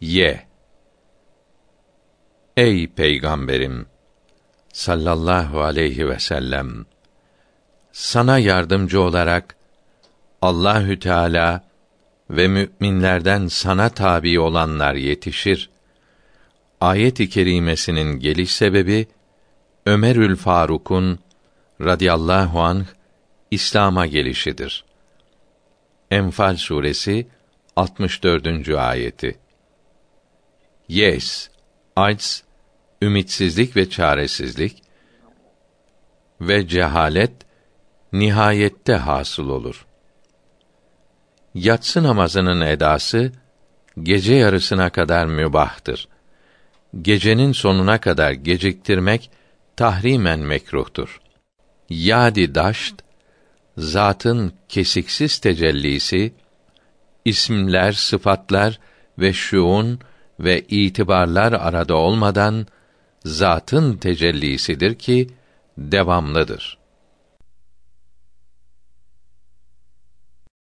Ye. Ey peygamberim sallallahu aleyhi ve sellem sana yardımcı olarak Allahü Teala ve müminlerden sana tabi olanlar yetişir. Ayet-i kerimesinin geliş sebebi Ömerül Faruk'un radıyallahu anh İslam'a gelişidir. Enfal suresi 64. ayeti. Yes, ajz, ümitsizlik ve çaresizlik ve cehalet nihayette hasıl olur. Yatsı namazının edası gece yarısına kadar mübahtır. Gecenin sonuna kadar geciktirmek tahrimen mekruhtur. Yadi daşt zatın kesiksiz tecellisi isimler, sıfatlar ve şuun ve itibarlar arada olmadan zatın tecellisidir ki devamlıdır.